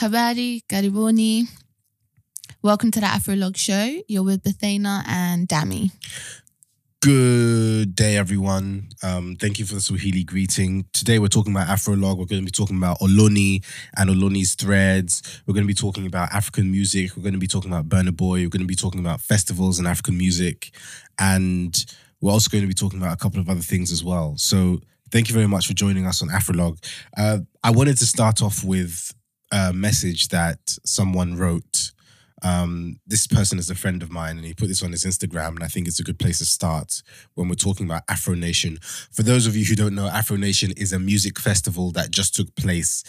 Habari, Gariboni. Welcome to the Afrolog show. You're with Bethana and Dami. Good day, everyone. Um, thank you for the Swahili greeting. Today, we're talking about Afrolog. We're going to be talking about Oloni and Oloni's threads. We're going to be talking about African music. We're going to be talking about Burna Boy. We're going to be talking about festivals and African music. And we're also going to be talking about a couple of other things as well. So, thank you very much for joining us on Afrolog. Uh, I wanted to start off with a message that someone wrote um, this person is a friend of mine and he put this on his Instagram, and I think it's a good place to start when we're talking about Afro Nation. For those of you who don't know, Afro Nation is a music festival that just took place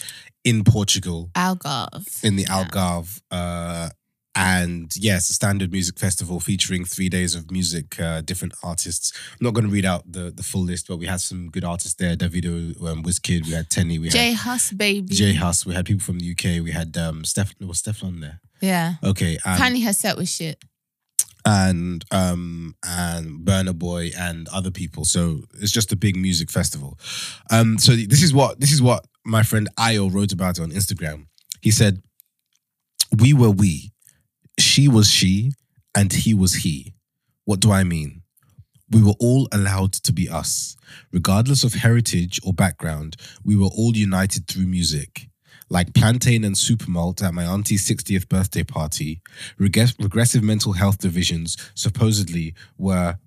in Portugal. Algarve. In the Yeah. Algarve. Uh, and yes, a standard music festival featuring three days of music, uh, different artists. I'm not going to read out the, the full list, but we had some good artists there. Davido, um, Wizkid, we had Teni, we J Hus, baby. J Hus, we had people from the UK, we had um, Steph, was Stefflon there? Yeah. Okay. and- Apparently her set was shit. and um and Burna Boy and other people. So it's just a big music festival. Um so this is what this is what my friend Ayo wrote about on Instagram. He said, We were we, she was she, and he was he. What do I mean? We were all allowed to be us. Regardless of heritage or background, we were all united through music. Like plantain and supermalt at my auntie's 60th birthday party, Regress- regressive mental health divisions supposedly were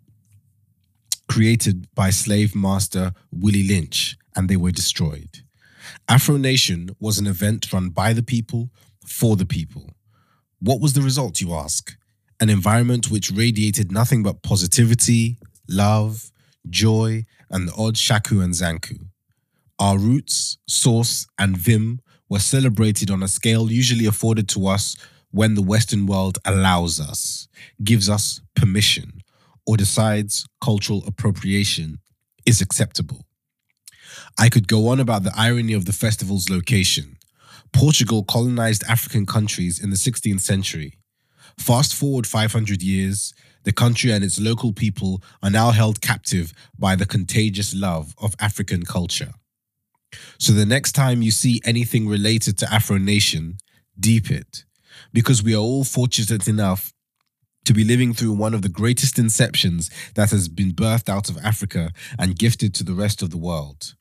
created by slave master Willie Lynch and they were destroyed. Afro Nation was an event run by the people for the people. What was the result, you ask? An environment which radiated nothing but positivity, love, joy, and the odd shaku and zanku. Our roots, source, and vim were celebrated on a scale usually afforded to us when the Western world allows us, gives us permission, or decides cultural appropriation is acceptable. I could go on about the irony of the festival's location. Portugal colonized African countries in the 16th century. Fast forward 500 years, the country and its local people are now held captive by the contagious love of African culture. So the next time you see anything related to Afro Nation, deep it, because we are all fortunate enough to be living through one of the greatest inceptions that has been birthed out of Africa and gifted to the rest of the world.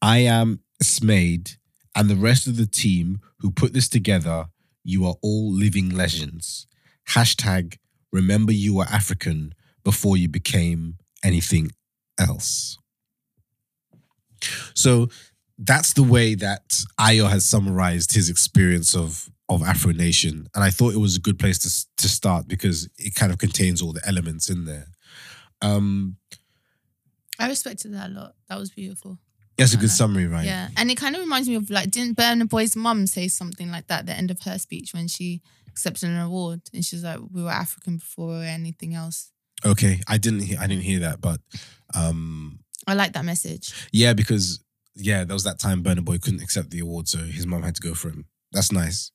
I am Smade and the rest of the team who put this together. You are all living legends. Hashtag remember you were African before you became anything else. So that's the way that Ayo has summarized his experience of of Afro Nation, and I thought it was a good place to to start because it kind of contains all the elements in there. Um, I respected that a lot. That was beautiful. That's a good summary, right? Yeah. And it kind of reminds me of like, didn't Burna Boy's mum say something like that at the end of her speech when she accepted an award? And she's like, we were African before we anything else. Okay, I didn't hear, I didn't hear that, but um, I like that message. yeah, because yeah, there was that time Burna Boy couldn't accept the award, so his mom had to go for him. That's nice.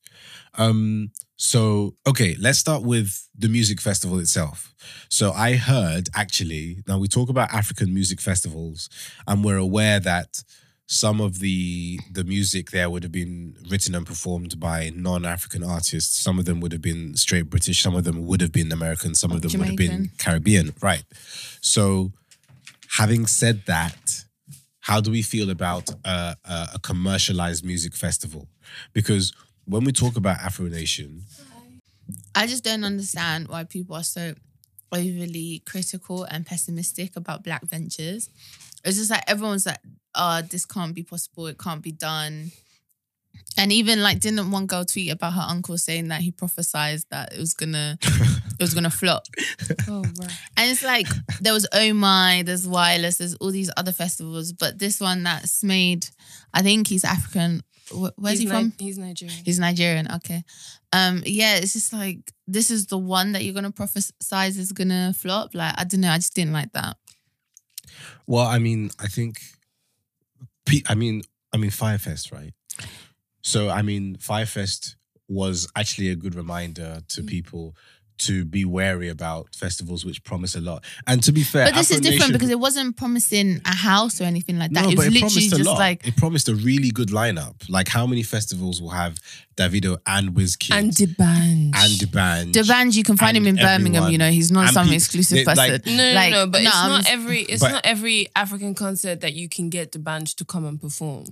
Um, so okay, let's start with the music festival itself. So I heard actually, now we talk about African music festivals, and we're aware that some of the the music there would have been written and performed by non-African artists. Some of them would have been straight British, some of them would have been American, some of them would have been Caribbean, right? So having said that, how do we feel about a, a, a commercialized music festival? Because when we talk about Afro Nation, I just don't understand why people are so overly critical and pessimistic about black ventures. It's just like everyone's like, oh, this can't be possible, it can't be done. And even like didn't one girl tweet about her uncle saying that he prophesized that it was gonna it was gonna flop. Oh, right. And it's like there was Oh My, there's Wireless, there's all these other festivals, but this one that's made, I think he's African. Wh- Where's he's he from? Ni- he's Nigerian. He's Nigerian. Okay. Um. Yeah. It's just like this is the one that you're gonna prophesize is gonna flop. Like I don't know. I just didn't like that. well, I mean, I think, I mean, I mean, Fyre Fest, right? So, I mean, Fyre Fest was actually a good reminder to people to be wary about festivals which promise a lot. And to be fair, But this is different Nation- because it wasn't promising a house or anything like that. no, it but was it literally promised a just lot. like it promised a really good lineup. Like how many festivals will have Davido and Wizkid And the band. and D'banj? Devanj, you can find him in and Birmingham. You know, he's not And some pe- exclusive they- person. like- No, no, Like, no, but no, it's I'm not every it's But- not every African concert that you can get D'banj to come and perform.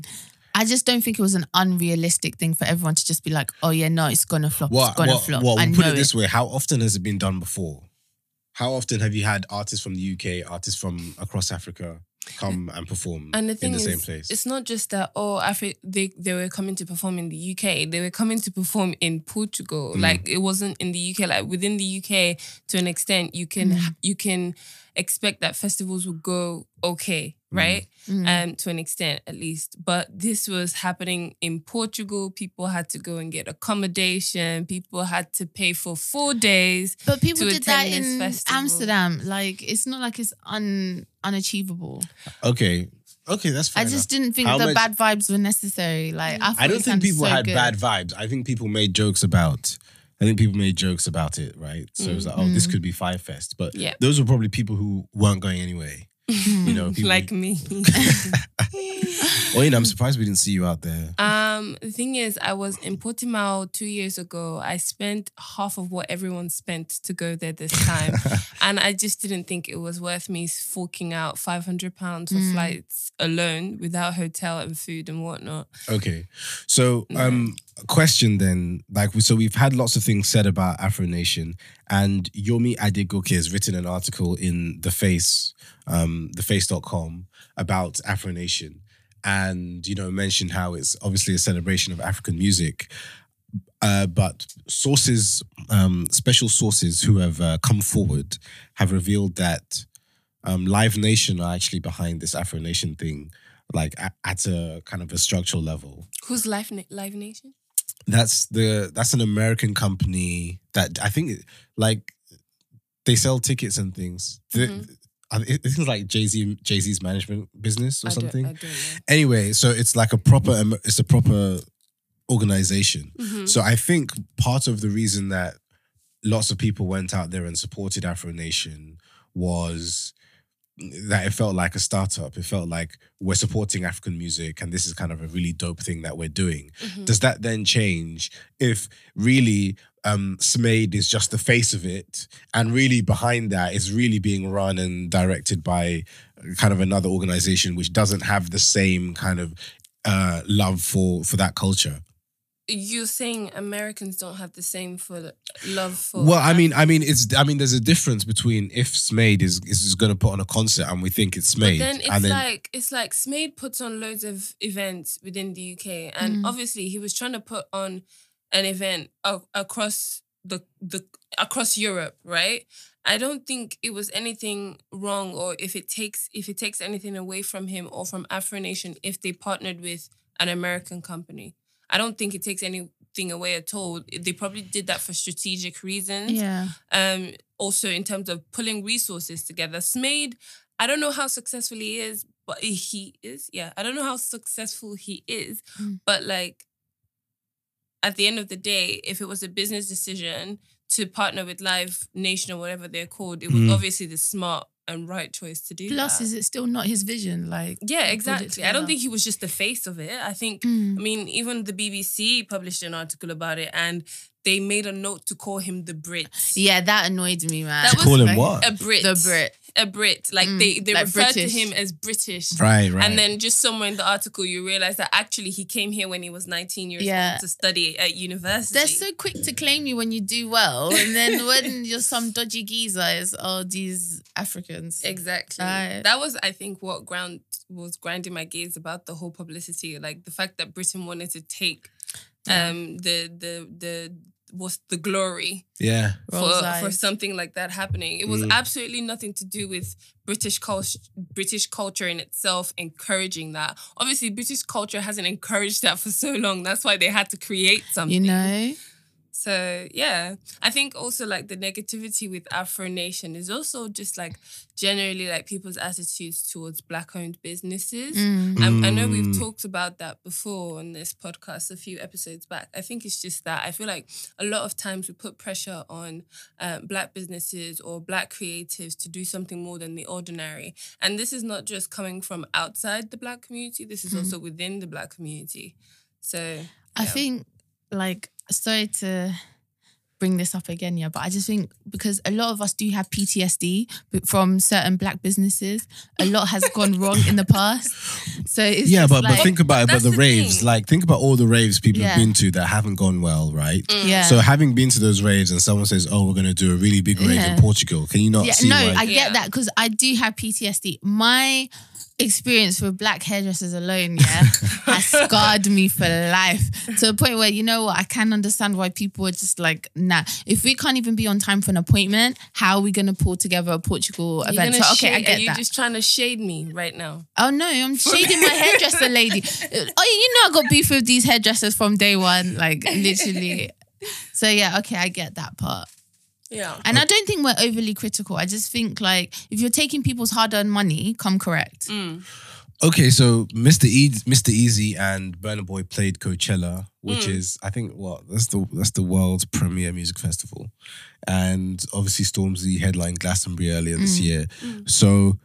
I just don't think it was an unrealistic thing for everyone to just be like, "Oh yeah, no, it's gonna flop. What? it's gonna What? flop." what I we'll put know it this way: How often has it been done before? How often have you had artists from the UK, artists from across Africa come and perform And the in the is, same place? it's not just that. Oh, Afri- they they were coming to perform in the UK. They were coming to perform in Portugal. Mm. Like it wasn't in the UK. Like within the UK, to an extent, you can Mm. you can expect that festivals will go okay, right? Mm. Um, to an extent at least. But this was happening in Portugal. People had to go and get accommodation. People had to pay for four days. But people to did that in festival. Amsterdam. Like it's not like it's un unachievable. okay, okay, that's fine. I just didn't think How the much- bad vibes were necessary. Like I, I don't think people so had good. bad vibes. I think people made jokes about. I think people made jokes about it, right? So it was like, oh, this Mhm. could be Fyre Fest, but Yeah. those were probably people who weren't going anyway. You know, people, like me. Well, you know, I'm surprised we didn't see you out there. Um, the thing is, I was in Portimao two years ago. I spent half of what everyone spent to go there this time, and I just didn't think it was worth me forking out five hundred pounds for Mm. flights alone without hotel and food and whatnot. Okay. So, um, question then, like, so we've had lots of things said about Afro Nation, and Yomi Adegoke has written an article in The Face, um, theface.com about Afro Nation, and, you know, mentioned how it's obviously a celebration of African music. Uh, but sources, um, special sources who have uh, come forward have revealed that um, Live Nation are actually behind this Afro Nation thing, like a- at a kind of a structural level. Who's Live Na- Live Nation? That's the that's an American company that I think like they sell tickets and things. The- I think it's like Jay Z Jay Z's management business or I don't, something. I don't. Anyway, so it's like a proper it's a proper organization. Mhm. So I think part of the reason that lots of people went out there and supported Afro Nation was that it felt like a startup. It felt like we're supporting African music and this is kind of a really dope thing that we're doing. Mhm. Does that then change if really um Smade is just the face of it and really behind that is really being run and directed by kind of another organization which doesn't have the same kind of uh love for for that culture? You're saying Americans don't have the same for love for. Well, I mean, I mean, it's. I mean, there's a difference between if Smade is is going to put on a concert and we think it's But Smade, then it's and then like it's like Smade puts on loads of events within the UK, and Mm. obviously he was trying to put on an event a- across the the across Europe, right? I don't think it was anything wrong, or if it takes if it takes anything away from him or from Afro Nation if they partnered with an American company. I don't think it takes anything away at all. They probably did that for strategic reasons Yeah. um also in terms of pulling resources together. Smade, I don't know how successful he is, but he is. Yeah, I don't know how successful he is, Mm. but like at the end of the day, if it was a business decision to partner with Live Nation or whatever they're called, it was Mm. obviously the smart and right choice to do Plus, that. is it still not his vision? Like, yeah, exactly. I don't think he was just the face of it. I think Mm. I mean, even the BBC published an article about it and they made a note to call him the Brit. Yeah, that annoyed me, man. That to was call him like what? A Brit. the Brit. A Brit. Like Mm, they, they like referred British. to him as British. right, right, And then just somewhere in the article, you realize that actually he came here when he was 19 years Yeah. old to study at university. They're so quick to claim you when you do well, and then when you're some dodgy geezer, it's oh these Africans. Exactly. Right. That was, I think, what ground was grinding my gears about the whole publicity. Like the fact that Britain wanted to take um the the the was the glory yeah, for, for something like that happening. It was Mm. absolutely nothing to do with British culture, British culture in itself encouraging that. Obviously, British culture hasn't encouraged that for so long. That's why they had to create something. You know, So yeah, I think also like the negativity with Afro Nation is also just like generally like people's attitudes towards black-owned businesses. Mm. I, I know we've Mm. talked about that before on this podcast a few episodes back. I think it's just that I feel like a lot of times we put pressure on um, black businesses or black creatives to do something more than the ordinary. And this is not just coming from outside the black community, this is Mhm. also within the black community. So I yeah. think, like, sorry to bring this up again, yeah, but I just think because a lot of us do have PTSD from certain black businesses, a lot has gone wrong in the past. So it's yeah, but like, but think about it. But the the raves, thing. like think about all the raves people have been to that haven't gone well, right? Mm. yeah. So having been to those raves and someone says, "Oh, we're going to do a really big rave Yeah. in Portugal," can you not yeah, see no, why? I Yeah. get that because I do have PTSD. My experience with black hairdressers alone, yeah, has scarred me for life to the point where you know what I can understand why people are just like, nah. If we can't even be on time for an appointment, how are we gonna pull together a Portugal You're event? So, okay, I get are you that. just trying to shade me right now? Oh no, I'm shading my hairdresser lady. Oh, you know I got beef with these hairdressers from day one, like literally. So yeah, okay, I get that part. Yeah. And I don't think we're overly critical. I just think like if you're taking people's hard-earned money, come correct. Mm. Okay, so Mr. E, Mr. Eazi and Burna Boy played Coachella, which Mm. is I think what that's the that's the world's premier music festival, and obviously Stormzy headlined Glastonbury earlier this Mm. year. Mm. So,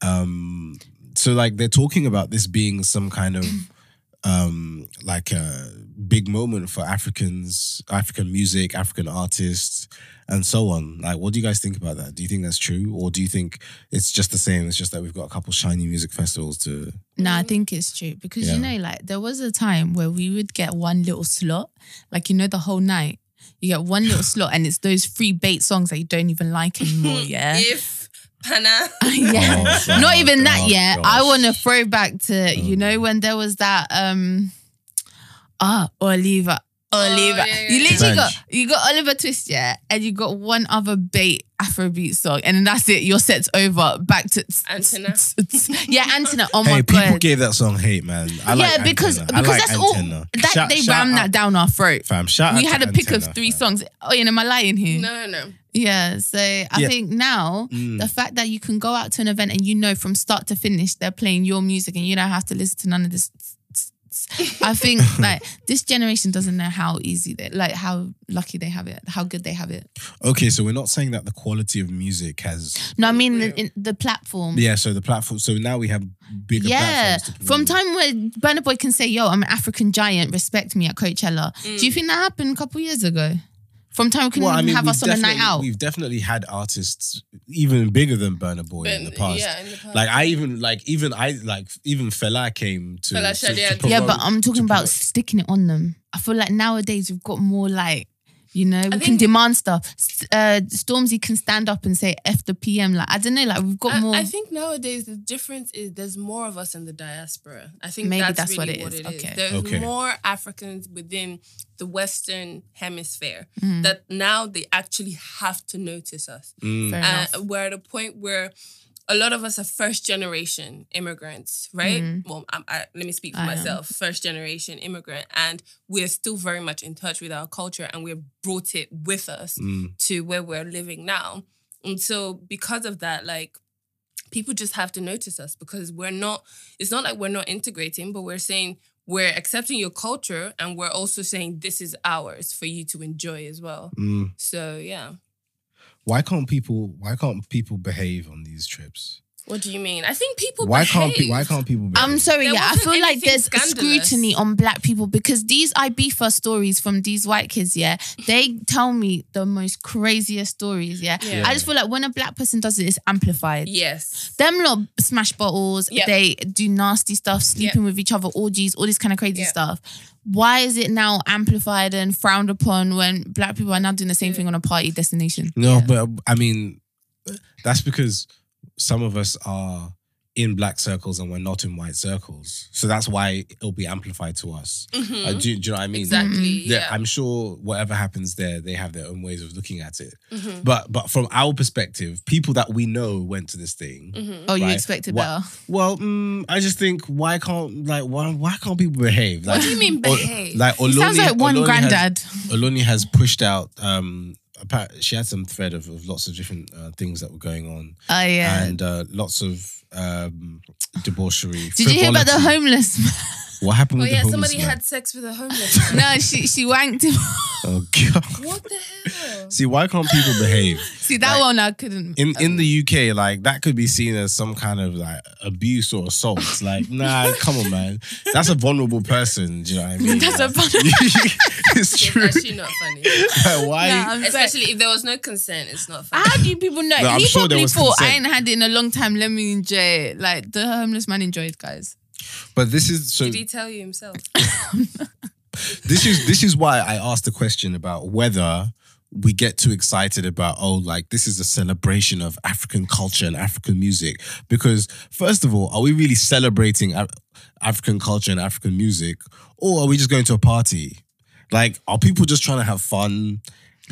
um, so like they're talking about this being some kind of um like a big moment for Africans, African music, African artists, and so on. Like, what do you guys think about that? Do you think that's true, or do you think it's just the same? It's just that we've got a couple shiny music festivals to. No, I think it's true because you know, like there was a time where we would get one little slot, like you know, the whole night. You get one little slot, and it's those free bait songs that you don't even like anymore. Yeah, If Pana. yeah. Oh, Not God, even that yet. gosh. I want to throw back to you Um, know when there was that um ah Oliver. Oliver, yeah, yeah, you yeah. literally got you got Oliver Twist, yeah, and you got one other bait Afrobeat song, and then that's it. Your set's over. Back to Antenna. yeah, Antenna. Oh my hey, people gave that song hate, man. I yeah, like because Antenna. I because like that's all that Shout- they shout rammed out- that down our throat. Fam, shout we out had to a pick of three fam. songs. Oh, yeah, am I lying here? No, no, no. Yeah, so I Yeah. think now Mm. the fact that you can go out to an event and you know from start to finish they're playing your music and you don't have to listen to none of this. I think like this generation doesn't know how easy they like how lucky they have it, how good they have it. Okay, so we're not saying that the quality of music has. No, I mean the, in, the platform. Yeah, so the platform. So now we have bigger Yeah, platforms. from promote. time where Burna Boy can say, "Yo, I'm an African giant, respect me" at Coachella. Mm. Do you think that happened a couple years ago? From time we couldn't Well, I even mean, have us on a night out. We've definitely had artists even bigger than Burna Boy in the past. Yeah, in the past. Like I even like even I like even Fela came to, Fela to- to had- Yeah, but I'm talking about promote. sticking it on them. I feel like nowadays we've got more like, you know, we can demand stuff. S- Uh, Stormzy can stand up and say F the PM. Like, I don't know, like we've got I, more. I think nowadays the difference is there's more of us in the diaspora. I think Maybe that's, that's what it what is. it is. Okay. There's Okay. more Africans within the Western hemisphere Mhm. that now they actually have to notice us. Mm. Fair Uh, we're at a point where a lot of us are first generation immigrants, right? Mhm. Well, I'm, I, let me speak for I am. myself, first generation immigrant, and we're still very much in touch with our culture, and we've brought it with us Mm. to where we're living now. And so because of that, like people just have to notice us because we're not, it's not like we're not integrating, but we're saying we're accepting your culture and we're also saying this is ours for you to enjoy as well. Mm. So yeah. Why can't people? Why can't people behave on these trips? What do you mean? I think people Why can't pe- Why can't people? Behave? I'm sorry, There yeah. I feel like there's scandalous. scrutiny on black people because these Ibiza stories from these white kids, yeah, they tell me the most craziest stories, yeah. Yeah. I just feel like when a black person does it, it's amplified. Yes. Them lot smash bottles, Yeah. they do nasty stuff, sleeping with each other, orgies, all this kind of crazy Yeah. stuff. Why is it now amplified and frowned upon when black people are now doing the same Yeah. thing on a party destination? No, Yeah. but I mean, that's because some of us are in black circles and we're not in white circles. So that's why it'll be amplified to us. Mhm. Uh, do, do you know what I mean? exactly. That- Yeah. I'm sure whatever happens there, they have their own ways of looking at it. Mhm. But but from our perspective, people that we know went to this thing. Mhm. Oh, you Right. expected What- better. Well, mm, I just think why can't like why why can't people behave? Like, What do you mean Ol- behave? like He Oloni, sounds like one Oloni has- Oloni has pushed out. Um, appa- she had some thread of, of lots of different uh, things that were going on, Oh yeah. and uh, lots of um, debauchery. Did you hear about the homeless? Man? What happened Oh with yeah, the homeless Oh yeah, somebody man? had sex with a homeless man. no, she she wanked him. Oh god! What the hell? See, why can't people behave? See that Like, one I couldn't. In in the um, UK, like that could be seen as some kind of like abuse or assault. It's like, nah, come on, man. That's a vulnerable person. Do you know what I mean? That's a vulnerable- it's It's true. actually not funny. Like, why? Nah, I'm sorry. Especially if there was no consent, it's not funny. How do people know? No, I'm he sure there probably was thought I ain't had it in a long time. Let me enjoy it. Like the homeless man enjoyed, guys. But this is so. Did he tell you himself? this is this is why I asked the question about whether we get too excited about oh like this is a celebration of African culture and African music because first of all are we really celebrating Af- African culture and African music or are we just going to a party like are people just trying to have fun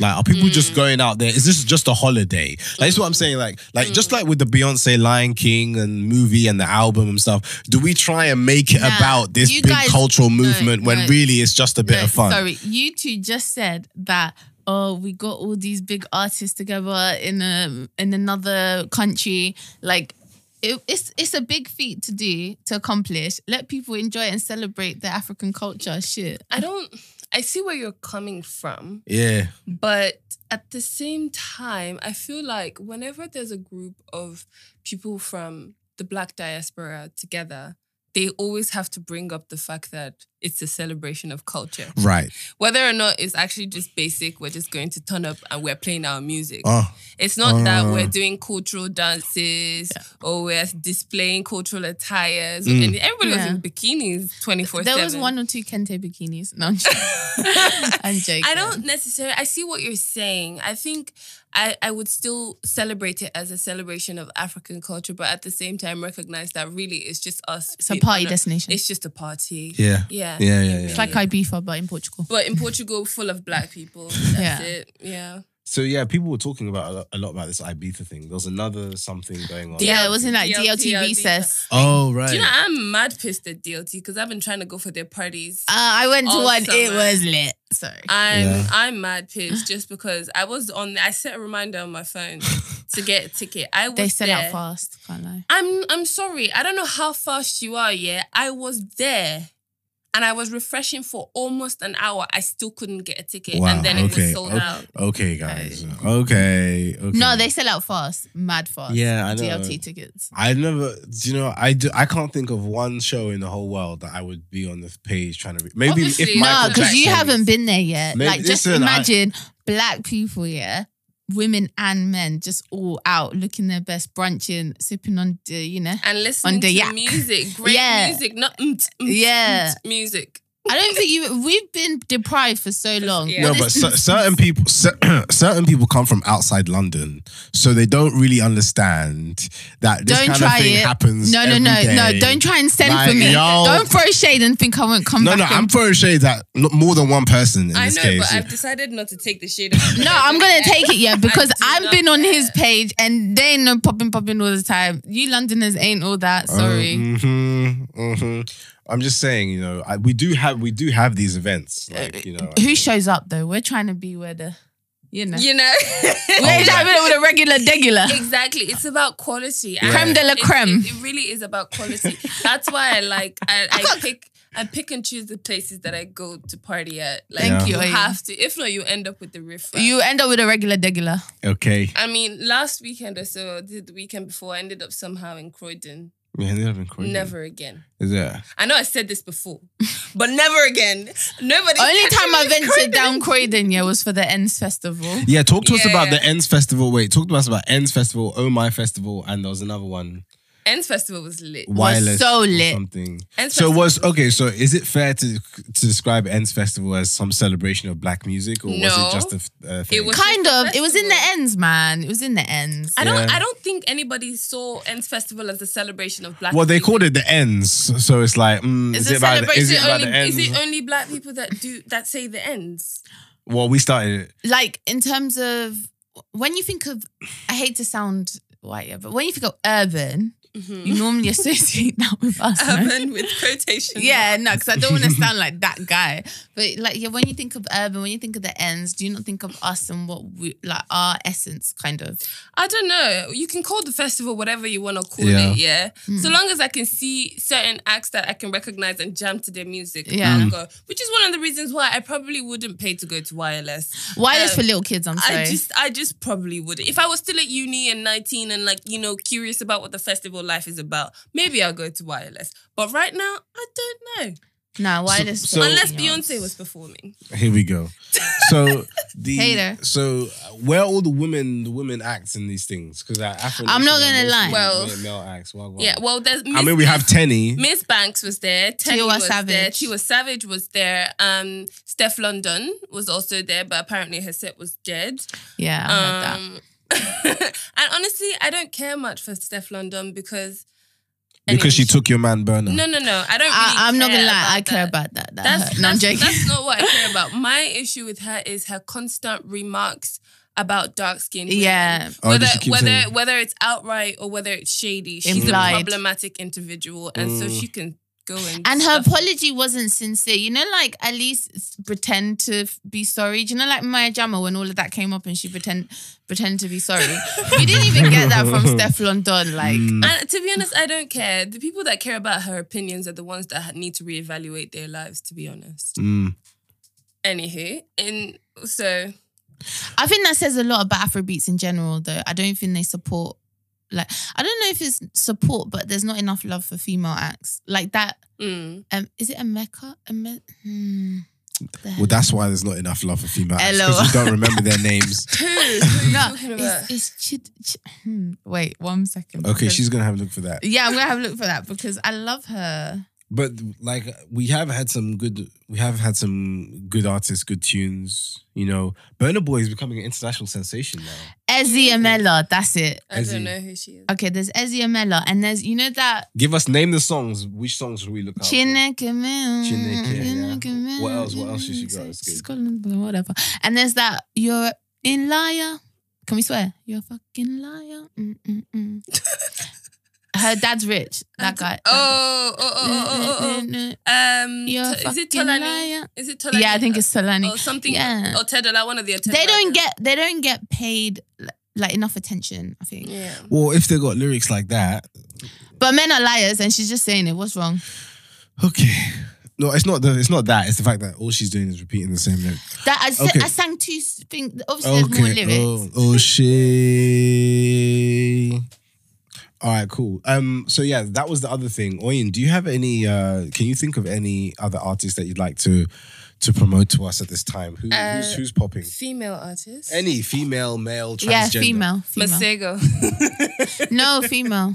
like are people Mm. just going out there is this just a holiday like that's what I'm saying like like Mm. just like with the Beyonce Lion King and movie and the album and stuff do we try and make it Nah, about this you big guys- cultural no, movement when no. really it's just a bit No, of fun Sorry, you two just said that. Oh, we got all these big artists together in a in another country. Like, it, it's it's a big feat to do to accomplish. Let people enjoy and celebrate their African culture. Shit. I don't. I see where you're coming from, Yeah. but at the same time, I feel like whenever there's a group of people from the Black diaspora together, they always have to bring up the fact that it's a celebration of culture. Right. Whether or not it's actually just basic, we're just going to turn up and we're playing our music. Oh. It's not that Uh. we're doing cultural dances or we're displaying cultural attires. Mm. And everybody Yeah. was in bikinis 24 There was one or two kente bikinis. No, I'm joking. I'm joking. I don't necessarily. I see what you're saying. I think I, I would still celebrate it as a celebration of African culture, but at the same time recognize that really it's just us. It's a party on destination. It's just a party. Yeah. Yeah. Yeah, yeah, It's like Ibiza, but in Portugal. But in Portugal, full of black people. That's Yeah. it. Yeah. So yeah, people were talking about a lot, a lot about this Ibiza thing. There was another something going on. Yeah, it was in like DLT, DLT recess. Oh right. Do you know I'm mad pissed at DLT because I've been trying to go for their parties. Uh, I went to All one. It was lit. Sorry. I'm Yeah. I'm mad pissed just because I was on. I set a reminder on my phone to get a ticket. I was They sell there. out fast. Can't lie. I'm I'm sorry. I don't know how fast you are. Yeah, I was there, and I was refreshing for almost an hour. I still couldn't get a ticket, Wow, and then it okay, was sold okay. out. Okay, guys. Okay. Okay. No, they sell out fast. Mad fast. Yeah, I know. DLT tickets. I never. Do you know? I do. I can't think of one show in the whole world that I would be on the page trying to. Re- Maybe Obviously. if No, Michael No, because you haven't been there yet. Maybe- like, just listen, I- imagine black people, yeah, women and men, just all out looking their best, brunching, sipping on the, you know. And listening On the to yak. music, great Yeah. music, not mm, mm, Yeah. mm, music. I don't think you. We've been deprived for so long. Yeah. No, but is- cer- certain people, cer- certain people come from outside London, so they don't really understand that this don't kind try of thing it. happens. No, no, every no, no. Don't try and send Like, for me. yo. Don't throw shade and think I won't come back. No, no. I'm and- throwing shade at more than one person in I this know, case. but I've decided not to take the shade. No, I'm gonna take it, yeah, because I've been on care. his page and they ain't no popping popping all the time. You Londoners ain't all that. Sorry. hmm hmm I'm just saying, you know, I, we do have we do have these events, uh, like you know. I Who mean- shows up though? We're trying to be where the, you know, You know. we're Oh, trying to be with a regular degular. Exactly. It's about quality. Yeah. Creme de la creme. It, it really is about quality. That's why I like I, I pick I pick and choose the places that I go to party at. Like Thank you you, have to. If not, you end up with the riff. You end up with a regular degular. Okay. I mean, last weekend or so, the weekend before, I ended up somehow in Croydon. We ended up in Croydon. Never again. Is that? I know I said this before, but never again. Nobody. Only time I catching me in ventured down Croydon, yeah, was for the Ends Festival. Yeah, talk to us about the Ends Festival. Wait, talk to us about Ends Festival, Oh My Festival, and there was another one. Ends Festival was lit. wireless so or lit. something. Ends So Festival was okay. So is it fair to to describe Ends Festival as some celebration of black music, or was it just a f- uh, thing? It was- Kind just a of. It was in the ends, man. It was in the ends. I don't. Yeah. I don't think anybody saw Ends Festival as a celebration of black. well, they music. called it the Ends, so it's like, mm, It's is a it about the, is celebration it about only, the ends? is it only black people that do that say the ends? well, we started it. like in terms of when you think of I hate to sound white, yeah, but when you think of urban, you normally associate that with us. no? Urban with quotation. Yeah, no, because I don't want to sound like that guy. But like, yeah, when you think of urban, when you think of the ends, do you not think of us and what we like our essence, kind of? I don't know. You can call the festival whatever you want to call Yeah. it, yeah. Hmm. So long as I can see certain acts that I can recognize and jam to their music, Yeah. I'll go. Which is one of the reasons why I probably wouldn't pay to go to wireless. Wireless Um, for little kids. I'm sorry. I just, I just probably would. If I was still at uni and nineteen and like you know curious about what the festival life is about, maybe I'll go to wireless. But right now, I don't know. no wireless. so- for Unless 18 -year-olds. Beyonce was performing. Here we go. So the Hater. so where are all the women the women acts in these things? Because I I'm not gonna lie. Well, male acts. Well, Yeah. Well, there's. I mean we have Teni. Miss Banks was there. Teddy Tiwa was there. Savage. Tiwa Savage was there. Um, Stefflon Don was also there, but apparently her set was dead. Yeah, I heard that. And honestly, I don't care much for Stefflon Don because Because she took your man Burna. No, no, no. I don't. Really I, I'm not gonna lie. I about care that. about that. that That's, hurt. No, I'm that's, joking. that's not what I care about. My issue with her is her constant remarks about dark skin. Yeah. Oh, Whether does whether saying- whether it's outright or whether it's shady, she's Implied. a problematic individual, and so Mm. she can go and And her stuff- apology wasn't sincere. You know, like at least pretend to be sorry. Do you know, like Maya Jama when all of that came up and she pretend pretend to be sorry. we didn't even get that from Stefflon Don. Like, Mm. And to be honest, I don't care. The people that care about her opinions are the ones that need to reevaluate their lives. To be honest. Mm. Anywho, and so I think that says a lot about Afrobeats in general. Though I don't think they support. Like, I don't know if it's support, but there's not enough love for female acts like that. mm, Um, is it a Mecca? A me- hmm. Well, that's why there's not enough love for female acts because you don't remember their names. who? Who are you no, it's, it's Chid, Ch- hmm, wait one second. Okay, because- she's gonna have a look for that. yeah. I'm gonna have a look for that because I love her. But like we have had some good, we have had some good artists, good tunes. You know, Burna Boy is becoming an international sensation now. Ezzy Amela, that's it. I Ezzy. don't know who she is. Okay, there's Ezzy Amela, and there's you know that Give us name the songs. Which songs should we look out? for? Chineke me, Chineke, yeah. What else- what else has she got? That's good. She's whatever. And there's that you're in liar. Can we swear? You're a fucking liar. Mm, mm, mm. Her dad's rich. That guy. Oh, oh, oh, oh, oh, oh, oh. Um, You're a t- is it Tolani? Is it Tolani? Yeah, I think it's Solani. or something. Yeah. Or Tedola, one of the. They don't get they don't get paid like enough attention. I think. Yeah. Well, if they got lyrics like that, But men are liars, and she's just saying it. What's wrong? okay. No, it's not the. It's not that. It's the fact that all she's doing is repeating the same lyric. That I said, Okay. I sang two things. Obviously, there's more Okay. lyrics. Oh, oh shit. All right, cool. Um, so yeah, that was the other thing. Oyin, do you have any? Uh, can you think of any other artists that you'd like to to promote to us at this time? Who, Uh, who's who's popping? Female artist. Any female, male, transgender? Yeah, female. Female. Masego. No, female.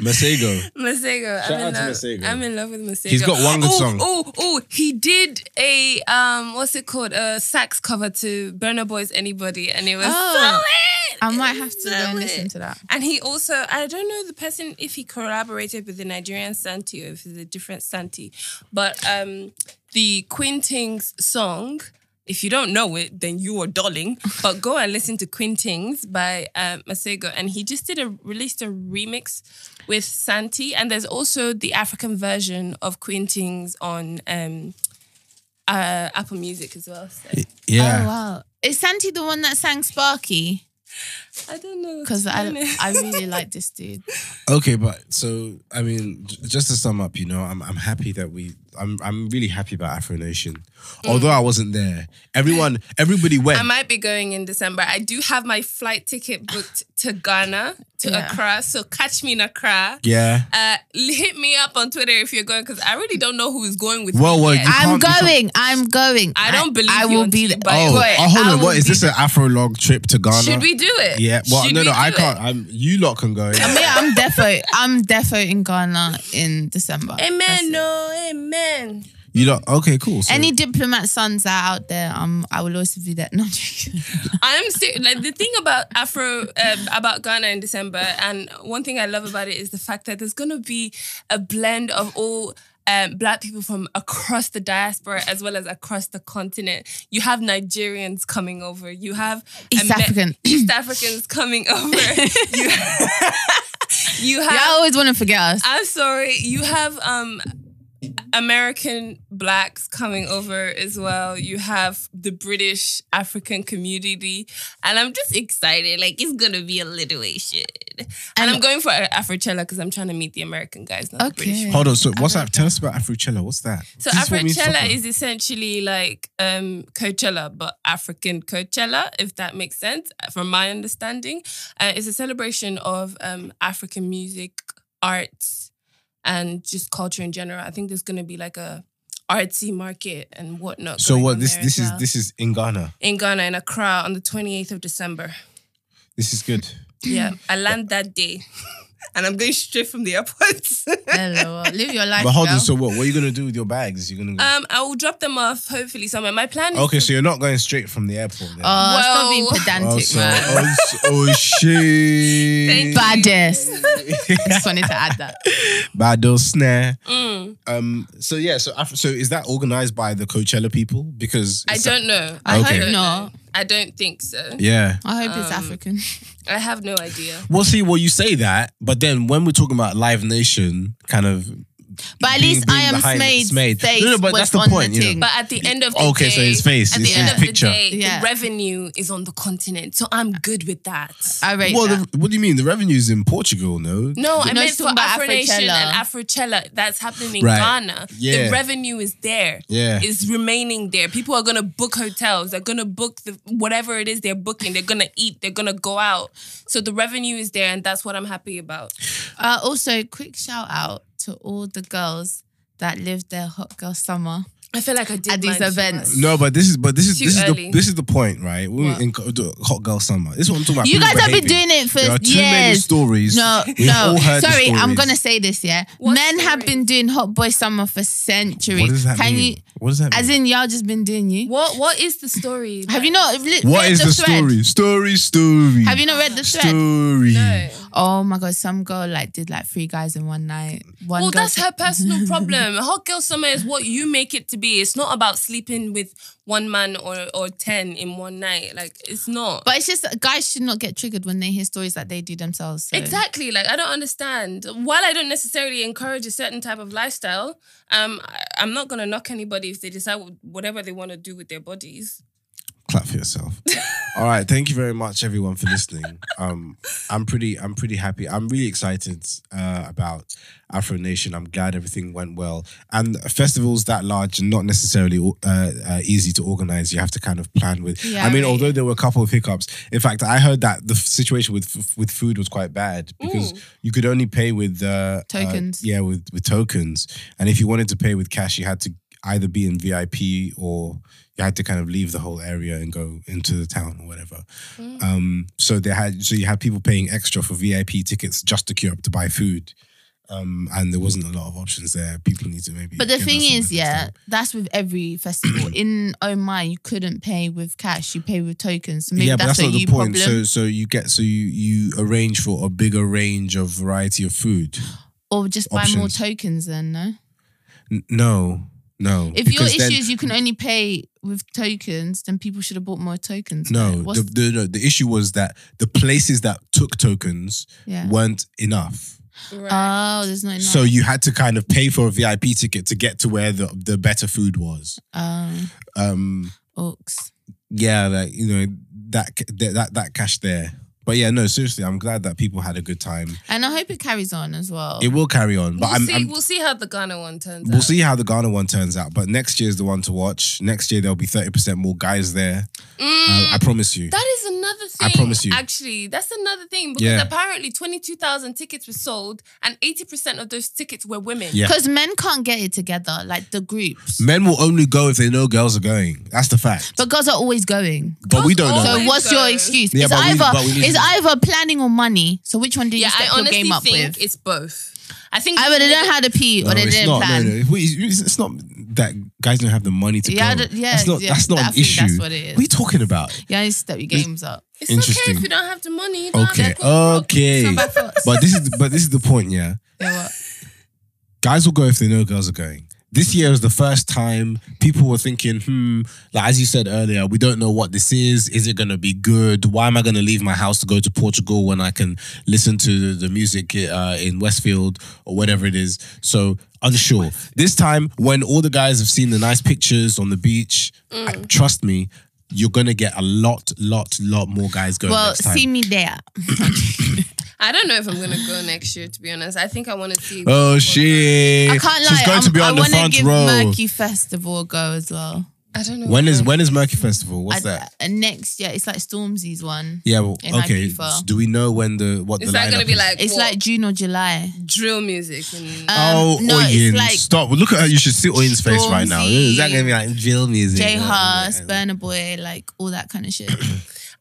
Masego. Masego. Shout I'm in out to love. Masego. I'm in love with Masego. He's got one good oh, song. Oh, oh, he did a um, what's it called? A sax cover to Burna Boy's Anybody, and it was Oh, so lit. I might have was to go and listen to that. And he also, I don't know the person if he collaborated with the Nigerian Santi or if it's a different Santi, but um, the Queen Tings song. If you don't know it, then you are darling. But go and listen to Queen Tings by um, Masego, and he just did a released a remix with Santi, and there's also the African version of Queen Tings on um, uh, Apple Music as well. So Yeah. Oh wow. Is Santi the one that sang Sparky? I don't know Because I. I really like this dude. Okay, but so I mean, j- just to sum up, you know, I'm I'm happy that we I'm I'm really happy about Afro Nation. Although I wasn't there, everyone, everybody went. I might be going in December. I do have my flight ticket booked to Ghana, to Yeah. Accra. So catch me in Accra. yeah. Uh, hit me up on Twitter if you're going because I really don't know who is going with Well, me. well, yet. you I'm can't- going. I'm going. I don't believe I you will be you there. Oh, Wait, oh, hold on. will What is this? An Afro log trip to Ghana? Should we do it? Yeah. Well, Should no, we no. I do can't. I'm. You lot can go. I mean, I'm defo. I'm defo in Ghana in December. That's Amen. No, amen. You lot. Okay. Cool. So, Any diplomat sons that are out there, um, I will also be there. No, I'm joking. I'm ser- like the thing about Afro um, about Ghana in December, and one thing I love about it is the fact that there's gonna be a blend of all. Um, black people from across the diaspora as well as across the continent. You have Nigerians coming over. You have East Ame- African. East Africans coming over. you, you have. I always want to forget us. I'm sorry. You have um American blacks coming over as well. You have the British African community. And I'm just excited. Like it's gonna be a little Asian. And, And- I'm going for Afrochella because I'm trying to meet the American guys, not the Okay. British. Hold on. So what's that? Tell us about Afrochella. What's that? So This is what we need to talk Afrochella about. is essentially like um, Coachella, but African Coachella, if that makes sense, from my understanding. Uh, it's a celebration of um, African music, arts, and just culture in general. I think there's going to be like a artsy market and whatnot. So what? This this as is this is in Ghana. in Ghana in Accra on the 28th of December. This is good. Yeah, I land that day. And I'm going straight from the airport. Hello, live your life. But hold girl. on. So what? What are you gonna do with your bags? You're gonna. Go? um, I will drop them off hopefully somewhere. My plan is okay, to so you're not going straight from the airport. Then. Oh, stop being Well- pedantic, oh, so, man. oh, s- oh shit. Thank. Baddest. Just wanted to add that. Bado snare. Mm, Um. So yeah. So Af- so is that organized by the Coachella people? Because I it's- don't know. I Okay. hope not. I don't think so. Yeah. I hope it's Um, African. I have no idea. Well, see, well, you say that, but then when we're talking about Live Nation, kind of. But at being- least being I am behind Smade's Smade. face No, no, but was that's the on point, the you know. thing. But at the end of the Okay, day, so his face, At it's the end his of picture. the day, Yeah. the revenue is on the continent, so I'm good with that. I rate Well, that. the, what do you mean? The revenue's in Portugal, no? No, I No, meant for talking about Afro Nation Afrochella. and Afrochella that's happening in Right. Ghana. Yeah. The revenue is there. Yeah. Is remaining there. People are gonna book hotels. They're gonna book the whatever it is they're booking. They're gonna eat. They're gonna go out. So the revenue is there, and that's what I'm happy about. Uh, also, quick shout out to all the girls that lived their hot girl summer. I feel like I did At these mine events. No, but this is but this is Too this is early. the this is the point, right? We What? in co- the hot girl summer. This is what I'm talking about. You people guys have been behaving. doing it for There are too many years. stories. No, We've all no. heard the Sorry, I'm stories. gonna say this. Yeah, What men have stories? been doing hot boy summer for centuries. What does that Can mean? you? what does that mean? As in, y'all just been doing you. What What is the story? Have you not? li- what read is the, thread? story? Story, story. Have you not read the thread? story? No. Oh my god, some girl like did like three guys in one night. One Well, that's her personal problem. Hot girl summer is what you make it to be. It's not about sleeping with one man or or ten in one night. Like it's not. But it's just guys should not get triggered when they hear stories that they do themselves. so- Exactly. Like I don't understand. While I don't necessarily encourage a certain type of lifestyle, um, I, I'm not gonna knock anybody if they decide whatever they want to do with their bodies. Clap for yourself. All right, thank you very much, everyone, for listening. Um, I'm pretty, I'm pretty happy. I'm really excited uh, about Afro Nation. I'm glad everything went well. And festivals that large are not necessarily uh, uh, easy to organize. You have to kind of plan with. Yeah, I mean, right. although there were a couple of hiccups. In fact, I heard that the situation with with food was quite bad because you could only pay with uh, uh, Tokens. yeah, with with tokens. And if you wanted to pay with cash, you had to either be in VIP or you had to kind of leave the whole area and go into the town or whatever. Um, so they had so you had people paying extra for VIP tickets just to queue up to buy food. Um, and there wasn't a lot of options there. People need to maybe. But the thing is, yeah, that's with every festival. In Oh My, you couldn't pay with cash; you pay with tokens. So maybe yeah, but that's, that's not the point. problem. So, so you get so you you arrange for a bigger range of variety of food. or just buy more tokens. Then no. N- no, no. If your issue then- is you can only pay with tokens, then people should have bought more tokens. No, the, the, no, the issue was that the places that took tokens yeah. weren't enough. Right. Oh, there's not enough. So you had to kind of pay for a VIP ticket to get to where the, the better food was. um, Um, Oaks. yeah, like you know that that that, that cash there. But yeah, no, seriously, I'm glad that people had a good time. And I hope it carries on as well. It will carry on, but we'll I'm, see. I'm we'll see how the Ghana one turns We'll out. see how the Ghana one turns out, but next year is the one to watch. Next year there'll be thirty percent more guys there. Uh, I promise you. That is another thing. I promise you. Actually, that's another thing because Yeah. apparently 22,000 tickets were sold and 80% of those tickets were women. Yeah. Because men can't get it together, like the groups. Men will only go if they know girls are going. That's the fact. But girls are always going. But we don't know. So Always what's go. your excuse? Yeah, it's but we- either but we need it's to- either planning or money. So which one do you Yeah, step I your honestly game up think with? it's both. I think Either they don't know how to pee or No, they it's didn't not. plan. No, no. If It's it's not that guys don't have the money to Yeah, go. the- yeah, that's not. yeah, that's not I an think issue. that's what it is. What are you talking about? You step your games up. It's okay Interesting. if you don't have the money. You don't Okay, have to go okay. It's not by force. But this is but this is the point. Yeah, Yeah, what? guys will go if they know girls are going. This year is the first time people were thinking, hmm, like as you said earlier, we don't know what this is. Is it going to be good? Why am I going to leave my house to go to Portugal when I can listen to the, music uh, in Westfield or whatever it is? So unsure. This time, when all the guys have seen the nice pictures on the beach, I- trust me, you're going to get a lot, lot, lot more guys going Well, next time. see me there. I don't know if I'm gonna go next year. To be honest, I think I want to see. Oh shit! I can't lie. She's going I'm, to be I on the want to front give row. Merky Festival go as well. I don't know. When is when is Merky Festival? What's I- that? And next year, it's like Stormzy's one. Yeah, well, in okay. Ibiza. Do we know when the what Is the that gonna lineup be is? like? It's what, like June or July. drill music and Um, oh, no, Oyin, it's like stop! Look at her. You should see Oyin's face right now. Is that gonna be like drill music? J Yeah, Hus, yeah. Burna Boy, like all that kind of shit.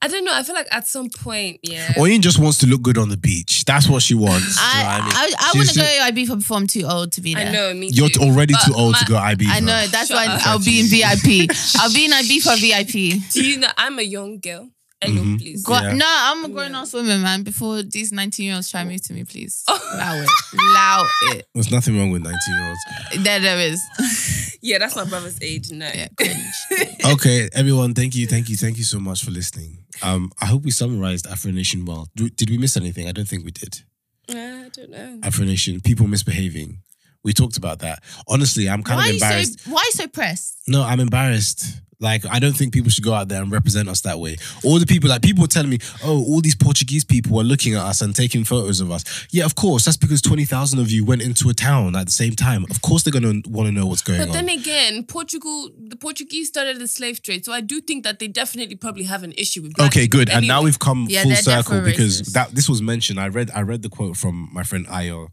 I don't know. I feel like at some point, yeah. Oyin just wants to look good on the beach. That's what she wants. I you know what I, mean? I, She's want to go just- Ibiza before I'm too old to be there. I know. Me You're too. already But too old to go IB. I know. That's Shut why up. I'll be in VIP. I'll be in Ibiza VIP. Do you know? I'm a young girl. Hello, Mhm. please. Go, Yeah. No, I'm a grown ass woman, man. Before these 19 year olds try move to me, please. Allow it. Allow it. There's nothing wrong with 19 year olds. There, there is. Yeah, that's my brother's age. No. Yeah, cringe. Okay, everyone, thank you, thank you, thank you so much for listening. Um, I hope we summarized Afro Nation well. Do- Did we miss anything? I don't think we did. I don't know. Afro Nation, people misbehaving. We talked about that. Honestly, I'm kind Why are of you so embarrassed. Why are you so pressed? No, I'm embarrassed. Like, I don't think people should go out there and represent us that way. All the people, like, people were telling me, oh, all these Portuguese people are looking at us and taking photos of us. Yeah, of course. That's because 20,000 of you went into a town at the same time. Of course, they're going to want to know what's going on. But on. then again, Portugal, the Portuguese started the slave trade, so I do think that they definitely probably have an issue with. Okay, good. And now we've come Yeah, full circle because racist. that this was mentioned. I read I read the quote from my friend Ayo,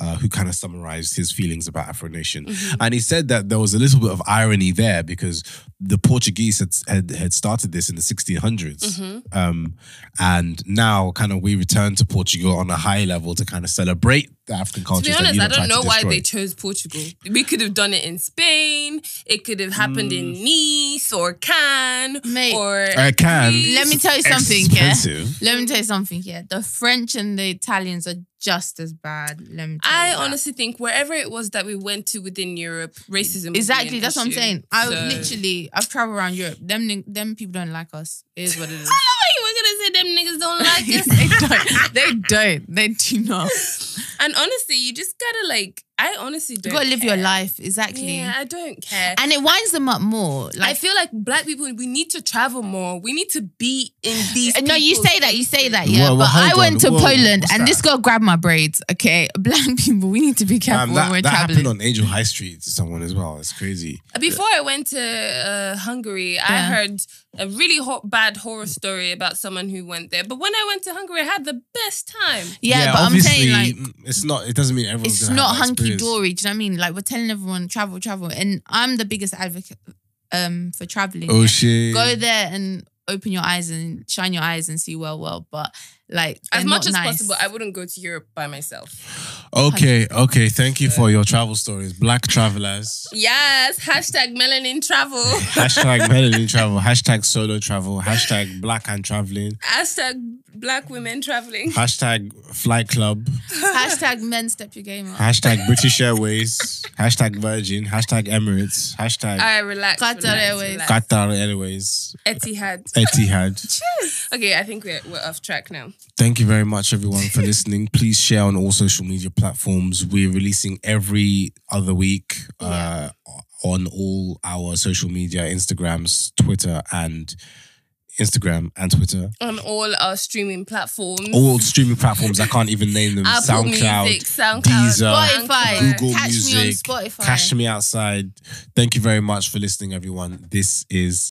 uh, who kind of summarized his feelings about Afro Nation, Mm-hmm. and he said that there was a little bit of irony there because the Portuguese had had, had started this in the 1600s, Mm-hmm. um, and now kind of we return to Portugal on a high level to kind of celebrate the African culture. To be honest, I don't know why they chose Portugal. We could have done it in Spain. It could have happened in Nice or Cannes Mate. or I can. Let me tell you something, yeah. Let me tell you something, yeah. The French and the Italians are just as bad. Let me tell I you honestly think wherever it was that we went to within Europe, racism. would be Exactly, an that's what I'm saying. I So- literally, I've traveled around Europe. Them, them people don't like us. It is what it is. I know you were gonna say them niggas don't like us. they don't. They don't. They do not. and honestly, you just gotta like. I honestly You don't. You gotta live your life exactly, Yeah, I don't care. and it winds them up more. I feel like black people, we need to travel more. We need to be in these. no, you say that, you say that, yeah. Whoa, well, but I hold went on. to Whoa, Poland, and that? this girl grabbed my braids. Okay, black people, we need to be careful Um, when we're that that traveling. happened on Angel High Street to someone as well. It's crazy. Before I went to uh, Hungary, I heard a really ho- bad horror story about someone who went there. But when I went to Hungary, I had the best time. yeah, but I'm saying like it's not. It doesn't mean everyone's. it's gonna not have that hunky dory. Do you know what I mean? Like we're telling everyone travel, travel, and I'm the biggest advocate um for traveling. Oh yeah. shit! Go there and open your eyes and shine your eyes and see well, well. But like As much as nice. possible, I wouldn't go to Europe by myself. Okay, okay. Thank you for your travel stories, black travelers. Yes, hashtag melanin travel. Hashtag melanin travel. Hashtag solo travel. Hashtag black and traveling. hashtag black women traveling. Hashtag flight club. Hashtag men step your game up. Hashtag British Airways. Hashtag Virgin. Hashtag Emirates. Hashtag All right, relax. Qatar relax, Airways. relax. Qatar Airways. Etihad. Etihad. Cheers. Okay, I think we're, we're off track now. Thank you very much, everyone, for listening. Please share on all social media platforms. We're releasing every other week uh, on all our social media Instagrams, Twitter, and Instagram, and Twitter. on all our streaming platforms. All streaming platforms. I can't even name them. Apple SoundCloud, Music, SoundCloud, Deezer, Spotify. Google Catch me on Music, Spotify. Cash Me Outside. Thank you very much for listening, everyone. This is